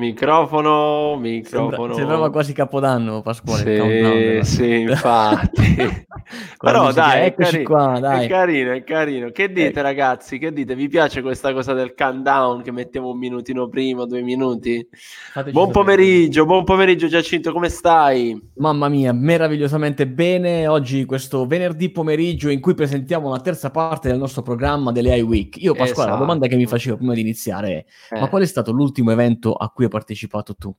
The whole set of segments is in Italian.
Microfono, microfono. Sembra, sembrava quasi Capodanno, Pasquale. Sì, sì infatti. Però dai, eccoci è carino, qua, dai. È carino, è carino. Che dite eh. ragazzi? Che dite? Vi piace questa cosa del countdown che mettiamo un minutino prima, due minuti? Fateci buon pomeriggio, buon pomeriggio Giacinto, come stai? Mamma mia, meravigliosamente bene. Oggi questo venerdì pomeriggio in cui presentiamo la terza parte del nostro programma delle AI Week. Io Pasquale, esatto. la domanda che mi esatto. facevo prima di iniziare è, eh. ma qual è stato l'ultimo evento a cui partecipato tu?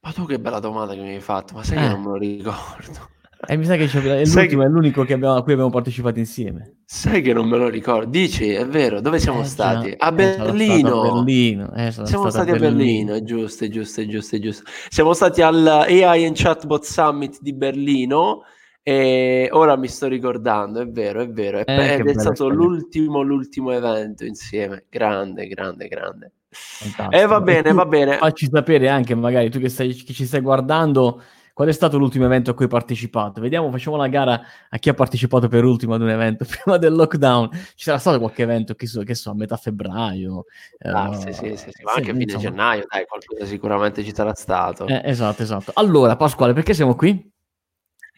Ma tu che bella domanda che mi hai fatto, ma sai eh. che non me lo ricordo. E eh, mi sa che è l'ultimo, che... è l'unico che abbiamo, a cui abbiamo partecipato insieme. Sai che non me lo ricordo. Dici, è vero, dove siamo eh, stati? Già, a Berlino. A Berlino. Eh, siamo stati a Berlino. Berlino, è giusto, è giusto, è giusto, giusto. Siamo stati al AI and Chatbot Summit di Berlino e ora mi sto ricordando, è vero, è vero. È, eh, è stato l'ultimo, l'ultimo evento insieme. Grande, grande, grande. E eh, va bene, va bene. Facci sapere anche, magari tu che, stai, che ci stai guardando Qual è stato l'ultimo evento a cui hai partecipato? Vediamo, facciamo la gara a chi ha partecipato per ultimo ad un evento prima del lockdown. Ci sarà stato qualche evento, che so, che so a metà febbraio. Ah, uh, sì, sì, sì, sì, ma anche a fine insomma. gennaio, dai, qualcosa sicuramente ci sarà stato. Eh, esatto, esatto. Allora, Pasquale, perché siamo qui?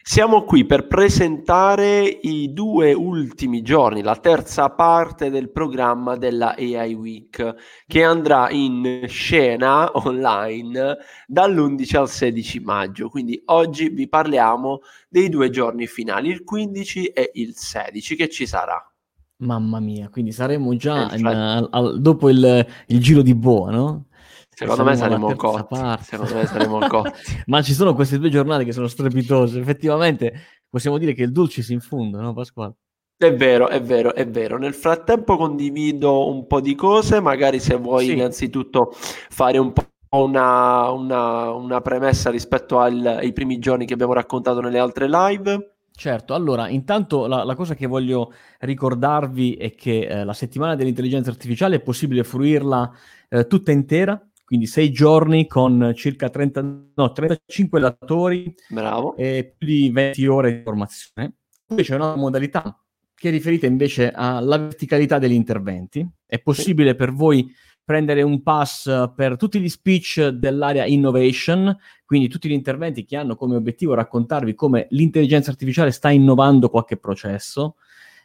Siamo qui per presentare i due ultimi giorni, la terza parte del programma della AI Week, che andrà in scena online dall'11 al 16 maggio. Quindi oggi vi parliamo dei due giorni finali, il 15 e il 16, che ci sarà. Mamma mia, quindi saremo già in, al, al, dopo il, il, giro di boa, no? Secondo me saremo cotti. Secondo me saremo cotti. Ma ci sono queste due giornate che sono strepitose. Effettivamente possiamo dire che il dolce si infonde, no Pasquale? È vero, è vero, è vero. Nel frattempo condivido un po' di cose, magari se vuoi sì. innanzitutto fare un po' una, una, una premessa rispetto al, ai primi giorni che abbiamo raccontato nelle altre live. Certo, allora intanto la, la, cosa che voglio ricordarvi è che eh, la settimana dell'intelligenza artificiale è possibile fruirla eh, tutta intera quindi sei giorni con circa 30, no, 35 latori Bravo. e più di 20 ore di formazione. Poi c'è una modalità che è riferita invece alla verticalità degli interventi. È possibile per voi prendere un pass per tutti gli speech dell'area innovation, quindi tutti gli interventi che hanno come obiettivo raccontarvi come l'intelligenza artificiale sta innovando qualche processo.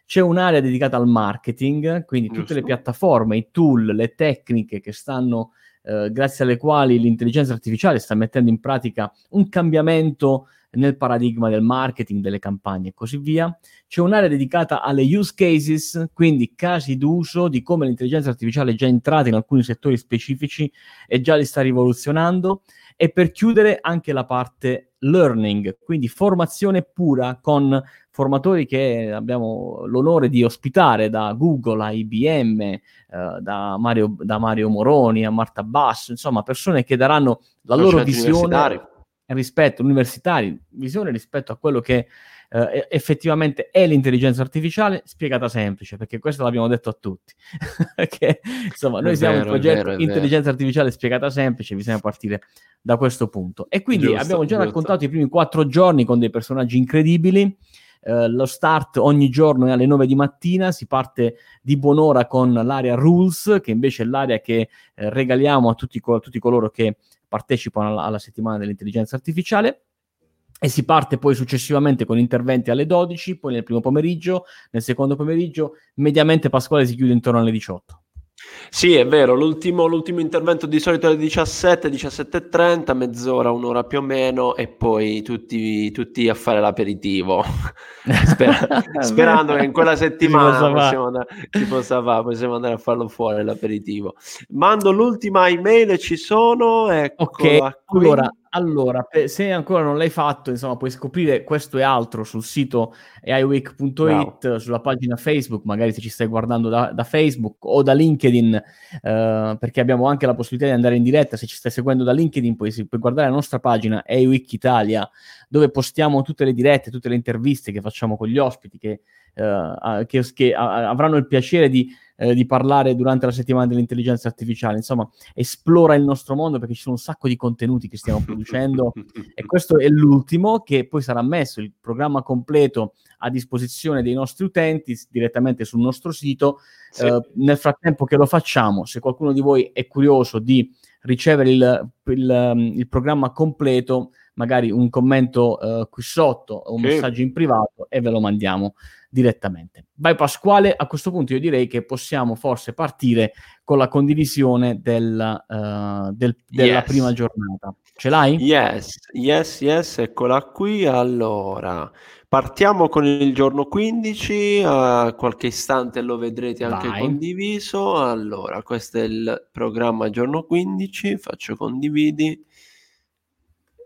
C'è un'area dedicata al marketing, quindi Giusto. tutte le piattaforme, i tool, le tecniche che stanno eh, grazie alle quali l'intelligenza artificiale sta mettendo in pratica un cambiamento nel paradigma del marketing, delle campagne e così via. C'è un'area dedicata alle use cases, quindi casi d'uso di come l'intelligenza artificiale è già entrata in alcuni settori specifici e già li sta rivoluzionando. E per chiudere anche la parte learning, quindi formazione pura con formatori che abbiamo l'onore di ospitare da Google a IBM, eh, da, Mario, da, Mario, Moroni a Marta Basso, insomma persone che daranno la loro visione rispetto universitari, visione rispetto a quello che eh, effettivamente è l'intelligenza artificiale spiegata semplice, perché questo l'abbiamo detto a tutti. che, insomma, noi è siamo vero, un progetto vero, intelligenza artificiale spiegata semplice, bisogna partire da questo punto. E quindi giusto, abbiamo già giusto. raccontato i primi quattro giorni con dei personaggi incredibili. Uh, lo start ogni giorno è alle 9 di mattina, si parte di buon'ora con l'area Rules, che invece è l'area che eh, regaliamo a tutti, a tutti, coloro che partecipano alla, alla settimana dell'intelligenza artificiale e si parte poi successivamente con interventi alle 12, poi nel primo pomeriggio, nel secondo pomeriggio, mediamente Pasquale si chiude intorno alle 18. Sì, è vero, l'ultimo, l'ultimo intervento di solito è alle 17, 17.30, mezz'ora, un'ora più o meno, e poi tutti, tutti a fare l'aperitivo. Sper- sperando che in quella settimana ci possiamo, andare, ci possa fare, possiamo andare a farlo fuori l'aperitivo. Mando l'ultima email, ci sono, ecco. Ok, allora allora, se ancora non l'hai fatto, insomma, puoi scoprire questo e altro sul sito aiweek.it, wow. sulla pagina Facebook, magari se ci stai guardando da, da Facebook o da LinkedIn, eh, perché abbiamo anche la possibilità di andare in diretta. Se ci stai seguendo da LinkedIn, puoi, puoi guardare la nostra pagina aiweek Italia, dove postiamo tutte le dirette, tutte le interviste che facciamo con gli ospiti, che uh, che, che avranno il piacere di eh, di parlare durante la settimana dell'intelligenza artificiale. Insomma, esplora il nostro mondo perché ci sono un sacco di contenuti che stiamo producendo e questo è l'ultimo che poi sarà messo il programma completo a disposizione dei nostri utenti direttamente sul nostro sito. Sì. Eh, nel frattempo che lo facciamo, se qualcuno di voi è curioso di ricevere il, il, il programma completo, magari un commento uh, qui sotto o un sì. messaggio in privato e ve lo mandiamo direttamente. Vai Pasquale, a questo punto io direi che possiamo forse partire con la condivisione del, uh, del, della yes. prima giornata. Ce l'hai? Yes, yes, yes, eccola qui. Allora, partiamo con il giorno 15, a qualche istante lo vedrete anche Vai. condiviso. Allora, questo è il programma giorno 15, faccio condividi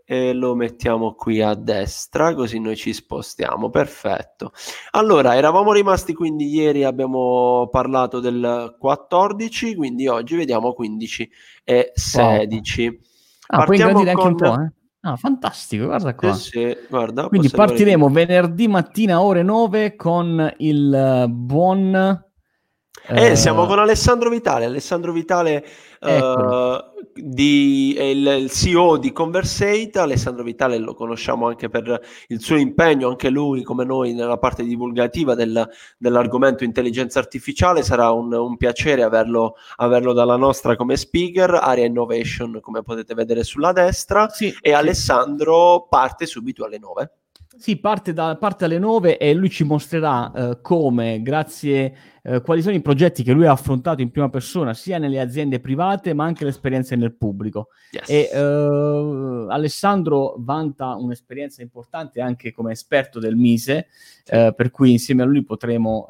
e lo mettiamo qui a destra così noi ci spostiamo perfetto allora eravamo rimasti quindi ieri abbiamo parlato del 14 quindi oggi vediamo 15 e 16 wow. ah, puoi ingrandire con... anche un po' eh? Ah, fantastico, guarda qua. Sì, sì, guarda, Quindi partiremo venerdì mattina ore 9 con il buon... Eh, eh, siamo con Alessandro Vitale. Alessandro Vitale uh, di, il, il, CEO di Conversate, Alessandro Vitale lo conosciamo anche per il suo impegno, anche lui come noi nella parte divulgativa del, dell'argomento intelligenza artificiale, sarà un, un piacere averlo, averlo, dalla nostra come speaker, Area Innovation come potete vedere sulla destra sì, e sì. Alessandro parte subito alle 9. Sì, parte, da, parte alle 9 e lui ci mostrerà uh, come, grazie, uh, quali sono i progetti che lui ha affrontato in prima persona, sia nelle aziende private, ma anche le esperienze nel pubblico. Yes. E uh, Alessandro vanta un'esperienza importante anche come esperto del Mise, per cui insieme a lui potremo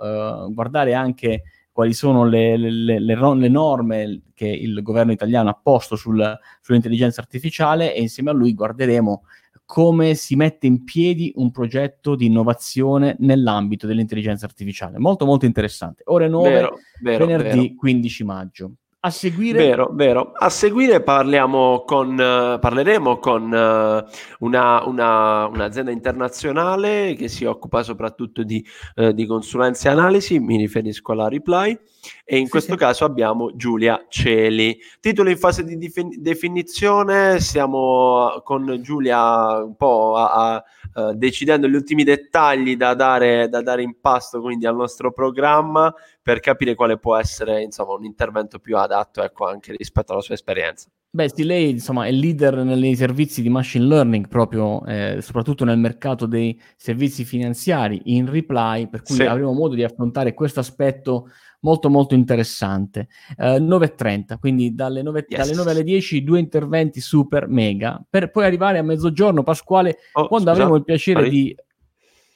guardare anche quali sono le, le, le, le, norme che il governo italiano ha posto sul, sull'intelligenza artificiale e insieme a lui guarderemo come si mette in piedi un progetto di innovazione nell'ambito dell'intelligenza artificiale. Molto molto interessante. Ore 9, vero, vero, venerdì vero. 15 maggio. A seguire... Vero, vero. A seguire parliamo con, uh, parleremo con uh, una, una, un'azienda internazionale che si occupa soprattutto di, uh, di consulenza e analisi, mi riferisco alla Reply, e in sì, questo sì. caso abbiamo Giulia Celi. Titolo in fase di dif- definizione, stiamo con Giulia un po' a, a, a, decidendo gli ultimi dettagli da dare, da dare in pasto quindi al nostro programma per capire quale può essere insomma, un intervento più adatto ecco, anche rispetto alla sua esperienza. Beh, sì, lei insomma, è leader nei servizi di machine learning, proprio eh, soprattutto nel mercato dei servizi finanziari in reply, per cui sì. avremo modo di affrontare questo aspetto molto molto interessante. Eh, 9.30, quindi dalle 9, yes. dalle 9, alle 10 due interventi super mega, per poi arrivare a mezzogiorno, Pasquale, oh, quando scusa, avremo il piacere pari. di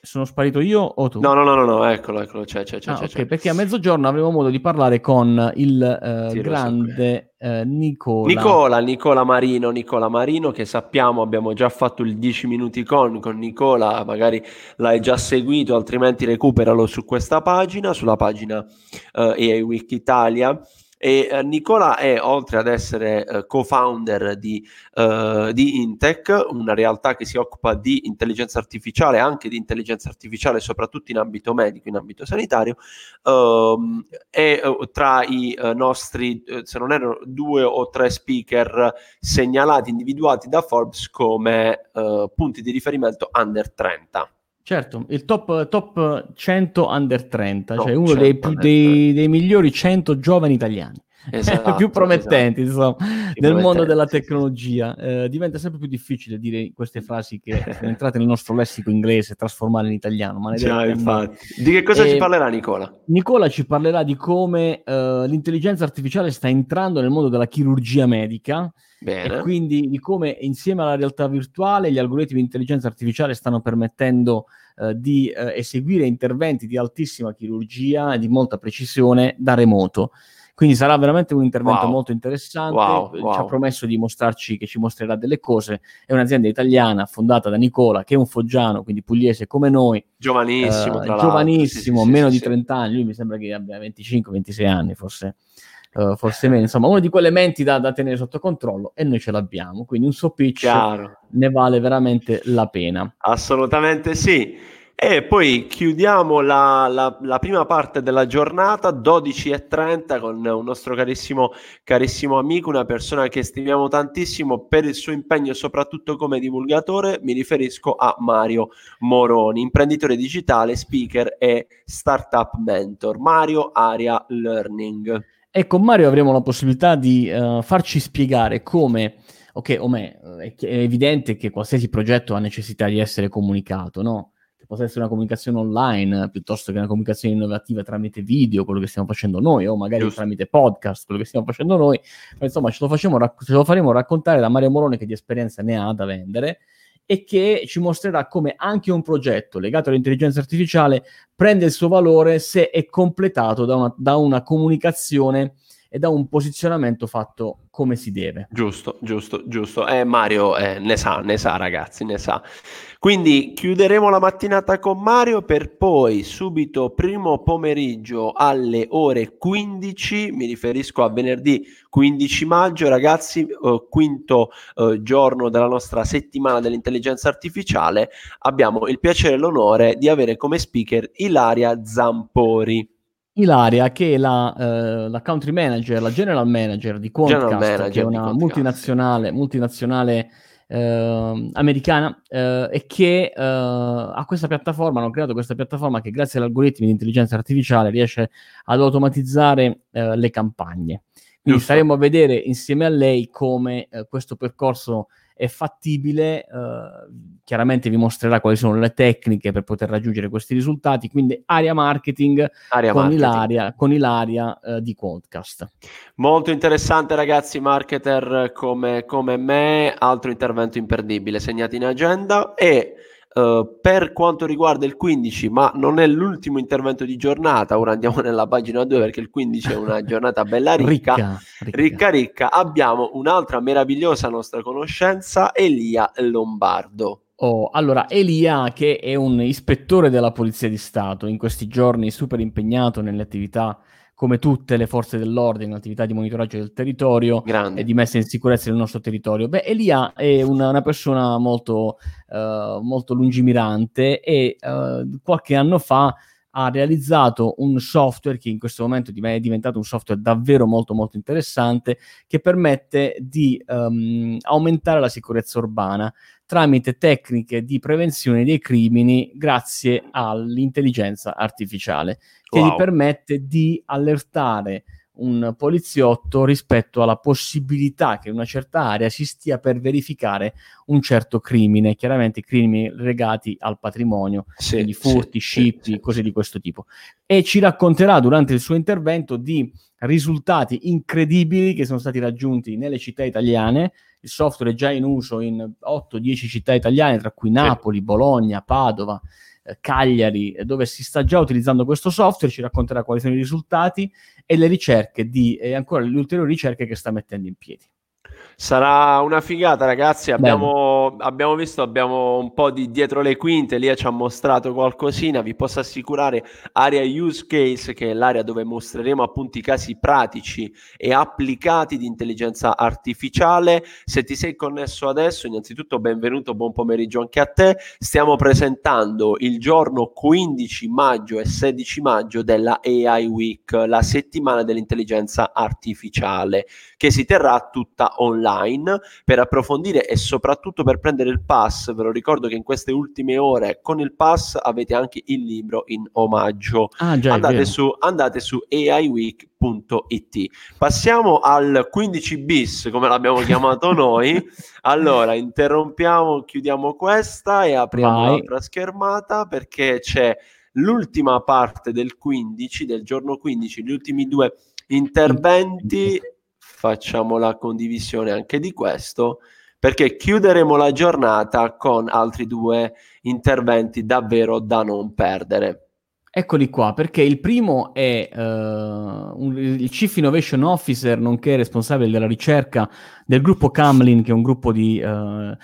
sono sparito io o tu? No, no, no, no, no eccolo, eccolo, c'è, c'è, c'è, ah, c'è, okay, c'è. perché a mezzogiorno avremo modo di parlare con il uh, grande uh, Nicola. Nicola, Nicola Marino, Nicola Marino, che sappiamo abbiamo già fatto il 10 minuti con, con Nicola, magari l'hai già seguito, altrimenti recuperalo su questa pagina, sulla pagina uh, AI Week Italia. E eh, Nicola è, oltre ad essere eh, co-founder di, eh, di, Intech, una realtà che si occupa di intelligenza artificiale, anche di intelligenza artificiale, soprattutto in ambito medico, in ambito sanitario, ehm, è eh, tra i eh, nostri, eh, se non erano due o tre speaker segnalati, individuati da Forbes come punti di riferimento under 30. Certo, il top, top 100 under 30, top cioè uno dei, dei, dei, migliori 100 giovani italiani. Esatto, più promettenti esatto. insomma, nel mondo della tecnologia. Eh, diventa sempre più difficile dire queste frasi che sono entrate nel nostro lessico inglese e trasformarle in italiano. Ma Già, infatti. Di che cosa e... ci parlerà Nicola? Nicola ci parlerà di come uh, l'intelligenza artificiale sta entrando nel mondo della chirurgia medica Bene. E quindi di come insieme alla realtà virtuale gli algoritmi di intelligenza artificiale stanno permettendo eh, di eh, eseguire interventi di altissima chirurgia e di molta precisione da remoto. Quindi sarà veramente un intervento wow. molto interessante. Wow, wow. Ci ha promesso di mostrarci che ci mostrerà delle cose. È un'azienda italiana fondata da Nicola, che è un foggiano, quindi pugliese come noi. Giovanissimo, eh, giovanissimo, sì, sì, meno sì, di 30 anni. Lui mi sembra che abbia 25-26 anni, forse uh, forse meno, insomma, una di quelle menti da, da, tenere sotto controllo e noi ce l'abbiamo, quindi un suo pitch Chiaro. ne vale veramente la pena. Assolutamente sì. E poi chiudiamo la, la, la prima parte della giornata, 12.30, con un nostro carissimo, carissimo amico, una persona che stimiamo tantissimo per il suo impegno, soprattutto come divulgatore. Mi riferisco a Mario Moroni, imprenditore digitale, speaker e startup mentor. Mario Aria Learning. E con Mario avremo la possibilità di uh, farci spiegare come ok, o me, è, evidente che qualsiasi progetto ha necessità di essere comunicato, no? Possa essere una comunicazione online piuttosto che una comunicazione innovativa tramite video, quello che stiamo facendo noi, o magari Giusto. tramite podcast, quello che stiamo facendo noi. Ma insomma, ce lo, facciamo, ce lo faremo raccontare da Mario Morone che di esperienza ne ha da vendere e che ci mostrerà come anche un progetto legato all'intelligenza artificiale prende il suo valore se è completato da una, da una comunicazione e da un posizionamento fatto come si deve. Giusto, giusto, giusto. Eh, Mario eh, ne sa, ne sa ragazzi, ne sa. Quindi chiuderemo la mattinata con Mario per poi subito primo pomeriggio alle ore 15, mi riferisco a venerdì 15 maggio, ragazzi, eh, quinto eh, giorno della nostra settimana dell'intelligenza artificiale, abbiamo il piacere e l'onore di avere come speaker Ilaria Zampori. Ilaria, che è la, eh, la, country manager, la general manager di Quantcast, manager che è una multinazionale, multinazionale eh, americana eh, e che eh, ha questa piattaforma, hanno creato questa piattaforma che grazie agli algoritmi di intelligenza artificiale riesce ad automatizzare eh, le campagne. Quindi Giusto. staremo a vedere insieme a lei come eh, questo percorso è fattibile, eh, chiaramente vi mostrerà quali sono le tecniche per poter raggiungere questi risultati, quindi area marketing, area con, marketing. Ilaria, con Ilaria eh, di Quodcast. Molto interessante ragazzi, marketer come, come me, altro intervento imperdibile, segnati in agenda e Uh, per quanto riguarda il 15, ma non è l'ultimo intervento di giornata, ora andiamo nella pagina 2 perché il 15 è una giornata bella ricca, ricca, ricca, ricca, ricca. abbiamo un'altra meravigliosa nostra conoscenza, Elia Lombardo. Oh, allora, Elia, che è un ispettore della Polizia di Stato, in questi giorni super impegnato nelle attività come tutte le forze dell'ordine, un'attività di monitoraggio del territorio Grande. e di messa in sicurezza del nostro territorio. Beh, Elia è una, una persona molto, uh, molto lungimirante e uh, qualche anno fa ha realizzato un software che in questo momento è diventato un software davvero molto molto interessante che permette di um, aumentare la sicurezza urbana tramite tecniche di prevenzione dei crimini grazie all'intelligenza artificiale che wow. gli permette di allertare un poliziotto rispetto alla possibilità che in una certa area si stia per verificare un certo crimine, chiaramente crimini legati al patrimonio, sì, quindi furti, sì, scippi, sì, cose di questo tipo. E ci racconterà durante il suo intervento di risultati incredibili che sono stati raggiunti nelle città italiane. Il software è già in uso in 8-10 città italiane, tra cui Napoli, Bologna, Padova, eh, Cagliari, dove si sta già utilizzando questo software, ci racconterà quali sono i risultati e le ricerche di, e ancora le ulteriori ricerche che sta mettendo in piedi. Sarà una figata, ragazzi. Abbiamo, abbiamo, visto, abbiamo un po' di dietro le quinte. Lia ci ha mostrato qualcosina. Vi posso assicurare area use case, che è l'area dove mostreremo appunto i casi pratici e applicati di intelligenza artificiale. Se ti sei connesso adesso, innanzitutto benvenuto, buon pomeriggio anche a te. Stiamo presentando il giorno 15 maggio e 16 maggio della AI Week, la settimana dell'intelligenza artificiale, che si terrà tutta online online per approfondire e soprattutto per prendere il pass. Ve lo ricordo che in queste ultime ore con il pass avete anche il libro in omaggio. Ah, già, andate, su, andate su aiweek.it. Passiamo al 15 bis, come l'abbiamo chiamato noi. Allora, interrompiamo, chiudiamo questa e apriamo Vai. l'altra schermata perché c'è l'ultima parte del 15, del giorno 15, gli ultimi due interventi facciamo la condivisione anche di questo perché chiuderemo la giornata con altri due interventi davvero da non perdere. Eccoli qua, perché il primo è uh, un, il Chief Innovation Officer, nonché responsabile della ricerca del gruppo Camlin, che è un gruppo di, uh, uh,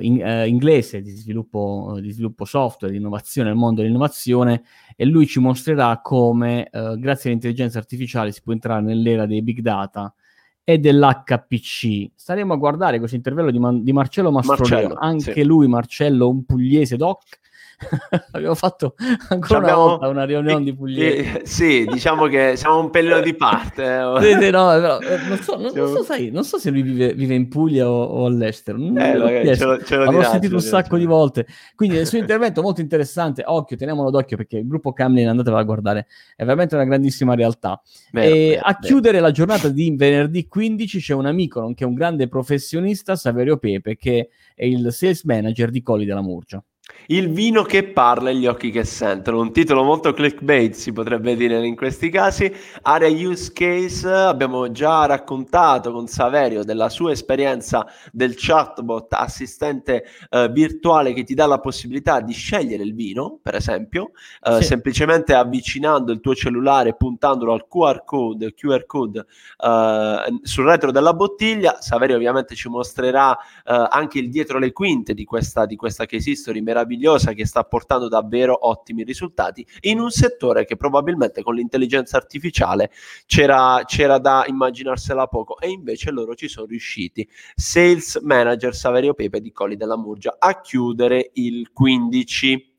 in, inglese di sviluppo, di sviluppo, software, di innovazione nel mondo dell'innovazione, e lui ci mostrerà come, grazie all'intelligenza artificiale, si può entrare nell'era dei big data e dell'HPC. Staremo a guardare questo intervento di, Man- di Marcello Mastrolino, Marcello, anche sì. lui Marcello, un pugliese doc, abbiamo fatto ancora abbiamo... una volta una riunione di pugliesi. Eh, sì, diciamo che siamo un pelino di parte. Eh. sì, sì, no, però, eh, non, so, non, non, so, sai, non so se lui vive, vive in Puglia o, o all'estero. Non eh, magari, ce lo, ce lo dirà, sentito un sacco dirà. di volte. Quindi il suo intervento molto interessante. Occhio, teniamolo d'occhio perché il gruppo Camlin, andatevelo a guardare, è veramente una grandissima realtà. E beh, a beh. chiudere la giornata di venerdì 15 c'è un amico, nonché un grande professionista, Saverio Pepe, che è il sales manager di Colli della Murgia. Il vino che parla e gli occhi che sentono, un titolo molto clickbait si potrebbe dire in questi casi. Area use case, abbiamo già raccontato con Saverio della sua esperienza del chatbot assistente eh, virtuale che ti dà la possibilità di scegliere il vino, per esempio, eh, sì. semplicemente avvicinando il tuo cellulare, puntandolo al QR code, QR code eh, sul retro della bottiglia. Saverio ovviamente ci mostrerà eh, anche il dietro le quinte di questa, di questa case history meravigliosa che sta portando davvero ottimi risultati in un settore che probabilmente con l'intelligenza artificiale c'era, c'era da immaginarsela poco e invece loro ci sono riusciti. Sales Manager Saverio Pepe di Colli della Murgia a chiudere il 15.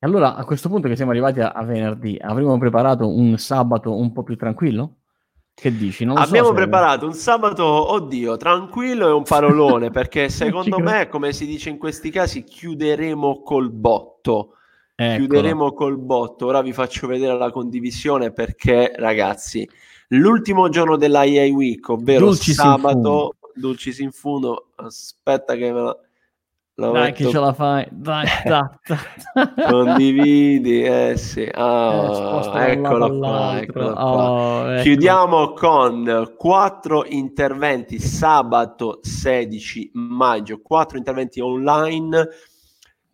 Allora, a questo punto che siamo arrivati a, a venerdì, avremmo preparato un sabato un po' più tranquillo? Che dici? Non Abbiamo so preparato un sabato, oddio, tranquillo e un parolone, perché secondo me, come si dice in questi casi, chiuderemo col botto. Eccolo. Chiuderemo col botto. Ora vi faccio vedere la condivisione perché, ragazzi, l'ultimo giorno della AI Week, ovvero Dulcis sabato, in Dulcis in fundo, aspetta che me la L'ho Dai metto... che ce la fai, dai, da, da. condividi, eh sì, oh, eh, eccola qua, eccola qua. Oh, ecco. Chiudiamo con quattro interventi sabato 16 maggio, quattro interventi online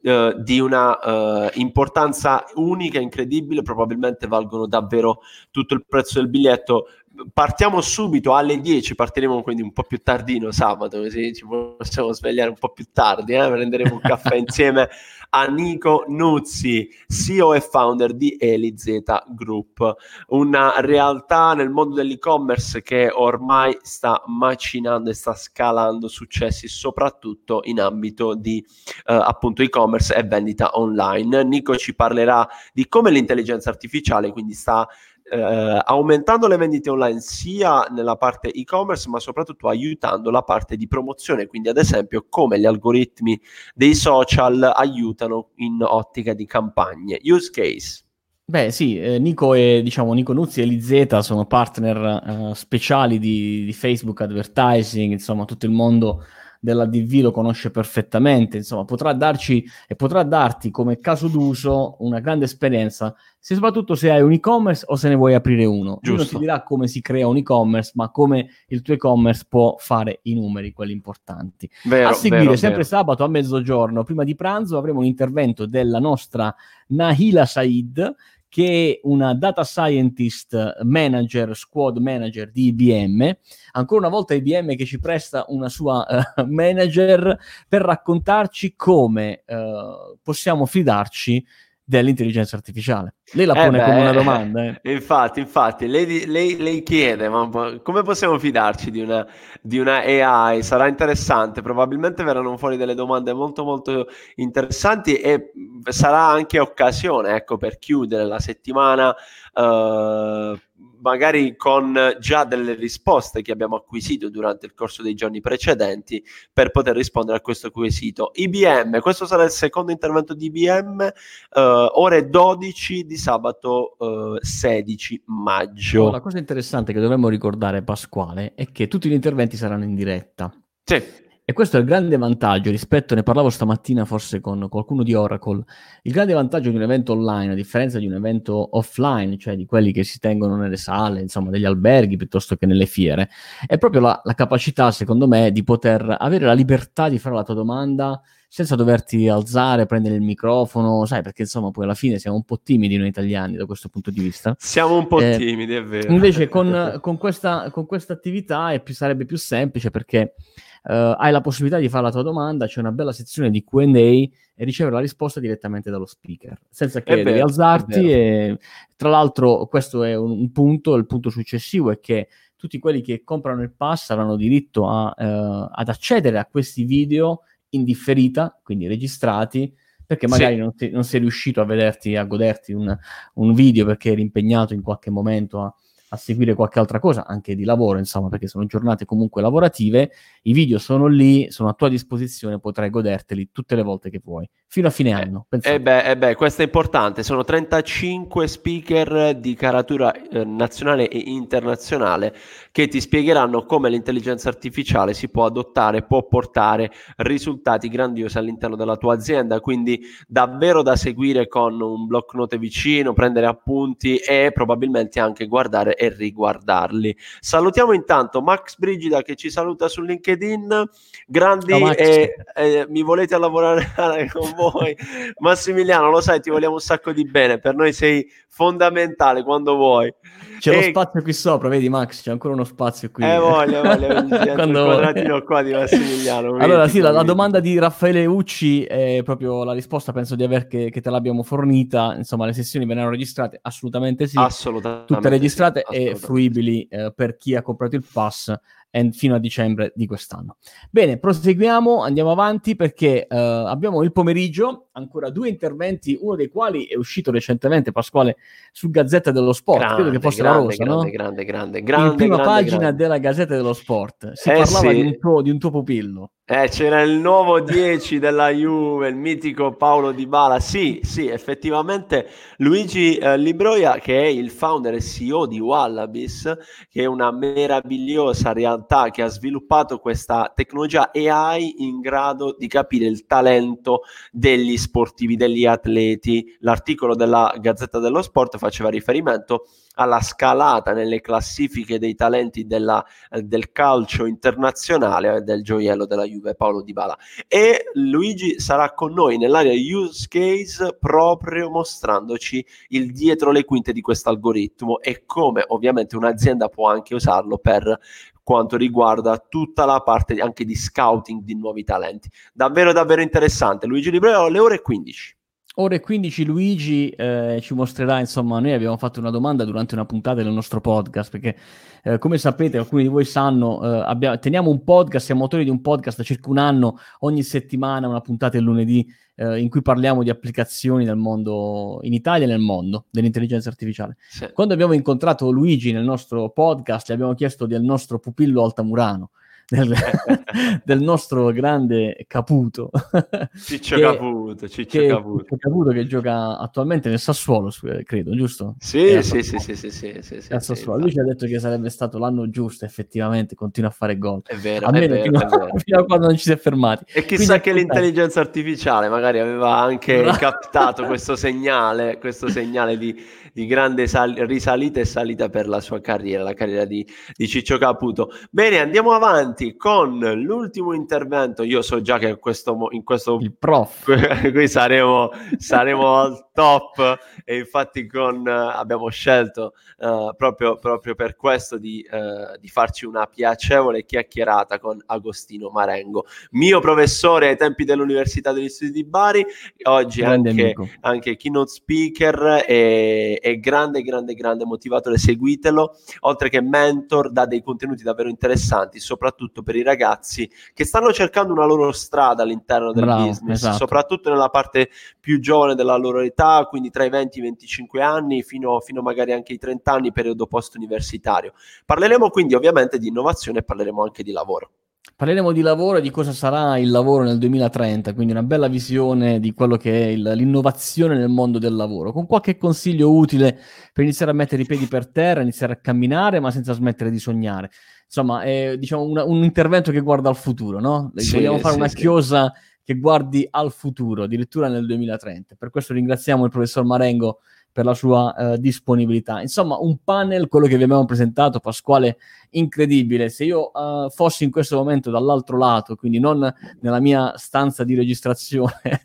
eh, di una eh, importanza unica, incredibile, probabilmente valgono davvero tutto il prezzo del biglietto partiamo subito alle 10, partiremo quindi un po' più tardino sabato, così ci possiamo svegliare un po' più tardi, eh? prenderemo un caffè insieme a Nico Nuzzi, CEO e founder di EliZ Group, una realtà nel mondo dell'e-commerce che ormai sta macinando e sta scalando successi soprattutto in ambito di eh, appunto e-commerce e vendita online. Nico ci parlerà di come l'intelligenza artificiale quindi sta eh, aumentando le vendite online sia nella parte e-commerce ma soprattutto aiutando la parte di promozione, quindi ad esempio come gli algoritmi dei social aiutano in ottica di campagne. Use case. Beh sì, eh, Nico, e, diciamo, Nico Nuzzi e Lizeta sono partner eh, speciali di, di, Facebook Advertising, insomma tutto il mondo della DV lo conosce perfettamente, insomma potrà darci e potrà darti come caso d'uso una grande esperienza, se soprattutto se hai un e-commerce o se ne vuoi aprire uno. Giusto. Uno ti dirà come si crea un e-commerce, ma come il tuo e-commerce può fare i numeri, quelli importanti. Vero, a seguire, vero, sempre vero. sabato a mezzogiorno, prima di pranzo, avremo un intervento della nostra Nahila Said, che è una data scientist manager, squad manager di IBM. Ancora una volta IBM che ci presta una sua uh, manager per raccontarci come uh, possiamo fidarci dell'intelligenza artificiale. Lei la pone eh beh, come una domanda. Eh. Infatti, infatti, lei, lei, lei, chiede, ma come possiamo fidarci di una, di una, AI? Sarà interessante, probabilmente verranno fuori delle domande molto molto interessanti e sarà anche occasione, ecco, per chiudere la settimana. Uh, magari con già delle risposte che abbiamo acquisito durante il corso dei giorni precedenti per poter rispondere a questo quesito. IBM, questo sarà il secondo intervento di IBM, eh, ore 12 di sabato eh, 16 maggio. La cosa interessante che dovremmo ricordare, Pasquale, è che tutti gli interventi saranno in diretta. Sì. E questo è il grande vantaggio rispetto, ne parlavo stamattina forse con qualcuno di Oracle, il grande vantaggio di un evento online, a differenza di un evento offline, cioè di quelli che si tengono nelle sale, insomma, degli alberghi piuttosto che nelle fiere, è proprio la, la capacità, secondo me, di poter avere la libertà di fare la tua domanda senza doverti alzare, prendere il microfono, sai, perché insomma poi alla fine siamo un po' timidi noi italiani da questo punto di vista. Siamo un po' eh, timidi, è vero. Invece con, con, questa, con questa attività più, sarebbe più semplice perché Uh, hai la possibilità di fare la tua domanda, c'è una bella sezione di QA e ricevere la risposta direttamente dallo speaker, senza che devi alzarti. E, tra l'altro, questo è un, un, punto. Il punto successivo è che tutti quelli che comprano il pass avranno diritto a, uh, ad accedere a questi video in differita, quindi registrati perché magari sì. non, ti, non, sei riuscito a vederti, a goderti un, un, video perché eri impegnato in qualche momento a, a seguire qualche altra cosa, anche di lavoro, insomma, perché sono giornate comunque lavorative, i video sono lì, sono a tua disposizione, potrai goderteli tutte le volte che vuoi, fino a fine eh, anno. Eh beh, eh beh, questo è importante, sono 35 speaker di caratura eh, nazionale e internazionale che ti spiegheranno come l'intelligenza artificiale si può adottare, può portare risultati grandiosi all'interno della tua azienda, quindi davvero da seguire con un block note vicino, prendere appunti e probabilmente anche guardare e riguardarli. Salutiamo intanto Max Brigida che ci saluta su LinkedIn. Grandi Ciao, e, e, mi volete lavorare con voi. Massimiliano, lo sai, ti vogliamo un sacco di bene. Per noi sei fondamentale quando vuoi. C'è e... lo spazio qui sopra, vedi Max, c'è ancora uno spazio qui. Eh voglio, voglio, quando... quadratino qua di Massimiliano. allora sì, la, la, domanda di Raffaele Ucci è proprio la risposta, penso di aver che, che te l'abbiamo fornita, insomma le sessioni vennero registrate, assolutamente sì. Assolutamente. Tutte registrate e fruibili eh, per chi ha comprato il pass fino a dicembre di quest'anno. Bene, proseguiamo, andiamo avanti perché uh, abbiamo il pomeriggio ancora due interventi, uno dei quali è uscito recentemente, Pasquale, su Gazzetta dello Sport, grande, credo che fosse grande, la Rosa, grande, no? Grande, grande, grande. In prima grande, pagina grande. della Gazzetta dello Sport si eh, parlava sì. di, un tuo, di un tuo pupillo. Eh, c'era il nuovo 10 della Juve, il mitico Paolo Di Bala. Sì, sì, effettivamente Luigi eh, Libroia, che è il founder e CEO di Wallabies, che è una meravigliosa realtà che ha sviluppato questa tecnologia AI in grado di capire il talento degli sportivi, degli atleti. L'articolo della Gazzetta dello Sport faceva riferimento alla scalata nelle classifiche dei talenti della, eh, del calcio internazionale eh, del gioiello della Juve Paolo Di Bala e Luigi sarà con noi nell'area use case proprio mostrandoci il dietro le quinte di questo algoritmo e come ovviamente un'azienda può anche usarlo per quanto riguarda tutta la parte anche di scouting di nuovi talenti. Davvero davvero interessante. Luigi Libreo alle ore 15 ore 15 Luigi eh, ci mostrerà, insomma, noi abbiamo fatto una domanda durante una puntata del nostro podcast, perché eh, come sapete, alcuni di voi sanno, eh, abbiamo, teniamo un podcast, siamo autori di un podcast da circa un anno, ogni settimana una puntata il lunedì, eh, in cui parliamo di applicazioni nel mondo, in Italia e nel mondo, dell'intelligenza artificiale. Sì. Quando abbiamo incontrato Luigi nel nostro podcast, gli abbiamo chiesto del nostro pupillo altamurano, del, del nostro grande Caputo. Ciccio che, Caputo, Ciccio che, Caputo. Ciccio Caputo che gioca attualmente nel Sassuolo, credo, giusto? Sì, sì, sì, sì, sì, sì, sì, sì, Sassuolo. Lui ci ha detto che sarebbe stato l'anno giusto, effettivamente, continua a fare gol. È vero, è vero, fino, fino, a quando non ci si è fermati. E chissà Quindi, che l'intelligenza artificiale magari aveva anche captato questo segnale, questo segnale di, di grande sal- risalita e salita per la sua carriera, la carriera di, di Ciccio Caputo. Bene, andiamo avanti con l'ultimo intervento. Io so già che in questo, in questo il prof. qui saremo, saremo al top. E infatti con, uh, abbiamo scelto uh, proprio, proprio, per questo di, uh, di farci una piacevole chiacchierata con Agostino Marengo, mio professore ai tempi dell'Università degli Studi di Bari, oggi anche, anche, keynote speaker e, è grande, grande, grande motivatore, seguitelo, oltre che mentor, dà dei contenuti davvero interessanti, soprattutto per i ragazzi che stanno cercando una loro strada all'interno del Bravo, business, esatto. soprattutto nella parte più giovane della loro età, quindi tra i 20 e i 25 anni fino, fino magari anche ai 30 anni, periodo post-universitario. Parleremo quindi ovviamente di innovazione e parleremo anche di lavoro. Parleremo di lavoro e di cosa sarà il lavoro nel 2030, quindi una bella visione di quello che è il, l'innovazione nel mondo del lavoro, con qualche consiglio utile per iniziare a mettere i piedi per terra, iniziare a camminare, ma senza smettere di sognare. Insomma, è diciamo, una, un intervento che guarda al futuro, no? Sì, Vogliamo fare sì, una sì. chiosa che guardi al futuro, addirittura nel 2030. Per questo ringraziamo il professor Marengo per la sua uh, disponibilità. Insomma, un panel, quello che vi abbiamo presentato, Pasquale, incredibile. Se io uh, fossi in questo momento dall'altro lato, quindi non nella mia stanza di registrazione,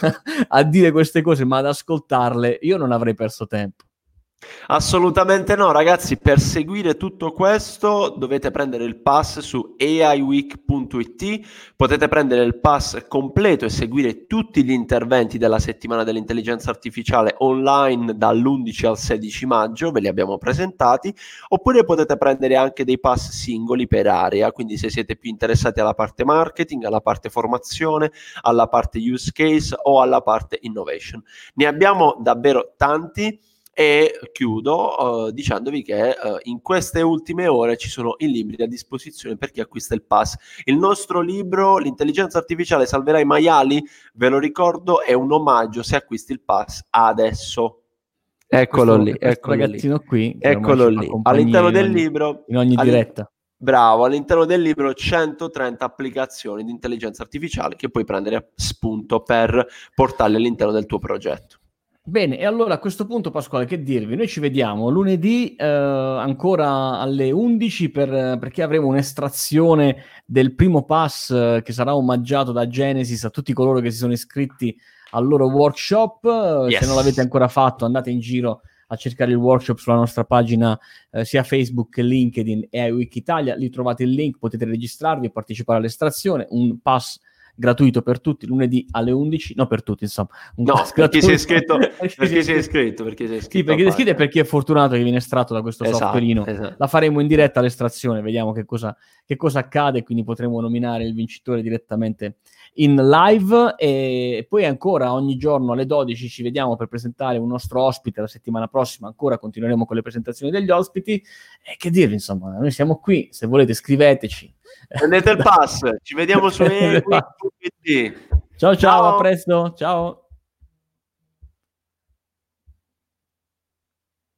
a dire queste cose, ma ad ascoltarle, io non avrei perso tempo. Assolutamente no, ragazzi. Per seguire tutto questo dovete prendere il pass su aiweek.it. Potete prendere il pass completo e seguire tutti gli interventi della settimana dell'intelligenza artificiale online dall'11 al 16 maggio, ve li abbiamo presentati. Oppure potete prendere anche dei pass singoli per area. Quindi, se siete più interessati alla parte marketing, alla parte formazione, alla parte use case o alla parte innovation, ne abbiamo davvero tanti e chiudo uh, dicendovi che uh, in queste ultime ore ci sono i libri a disposizione per chi acquista il pass. Il nostro libro, L'intelligenza artificiale salverà i maiali, ve lo ricordo, è un omaggio se acquisti il pass adesso. Eccolo questo, lì, questo eccolo ragazzino lì. qui. Eccolo lì, all'interno del libro. In ogni diretta. Bravo, all'interno del libro 130 applicazioni di intelligenza artificiale che puoi prendere a spunto per portarle all'interno del tuo progetto. Bene, e allora a questo punto, Pasquale, che dirvi? Noi ci vediamo lunedì eh, ancora alle 11 per, perché avremo un'estrazione del primo pass eh, che sarà omaggiato da Genesis a tutti coloro che si sono iscritti al loro workshop. Yes. Se non l'avete ancora fatto, andate in giro a cercare il workshop sulla nostra pagina eh, sia Facebook che LinkedIn e iWeek Italia. Lì trovate il link, potete registrarvi e partecipare all'estrazione. Un pass gratuito per tutti lunedì alle 11, no per tutti insomma. Un no, perché sei iscritto, perché sei iscritto, perché sei iscritto. Sì, perché sei iscritto e perché è fortunato che viene estratto da questo esatto, softwareino. Esatto. La faremo in diretta all'estrazione, vediamo che cosa, che cosa accade, quindi potremo nominare il vincitore direttamente in live e poi ancora ogni giorno alle 12 ci vediamo per presentare un nostro ospite la settimana prossima ancora continueremo con le presentazioni degli ospiti. E che dirvi insomma noi siamo qui se volete scriveteci. Prendete il pass ci vediamo su ciao ciao, ciao a presto ciao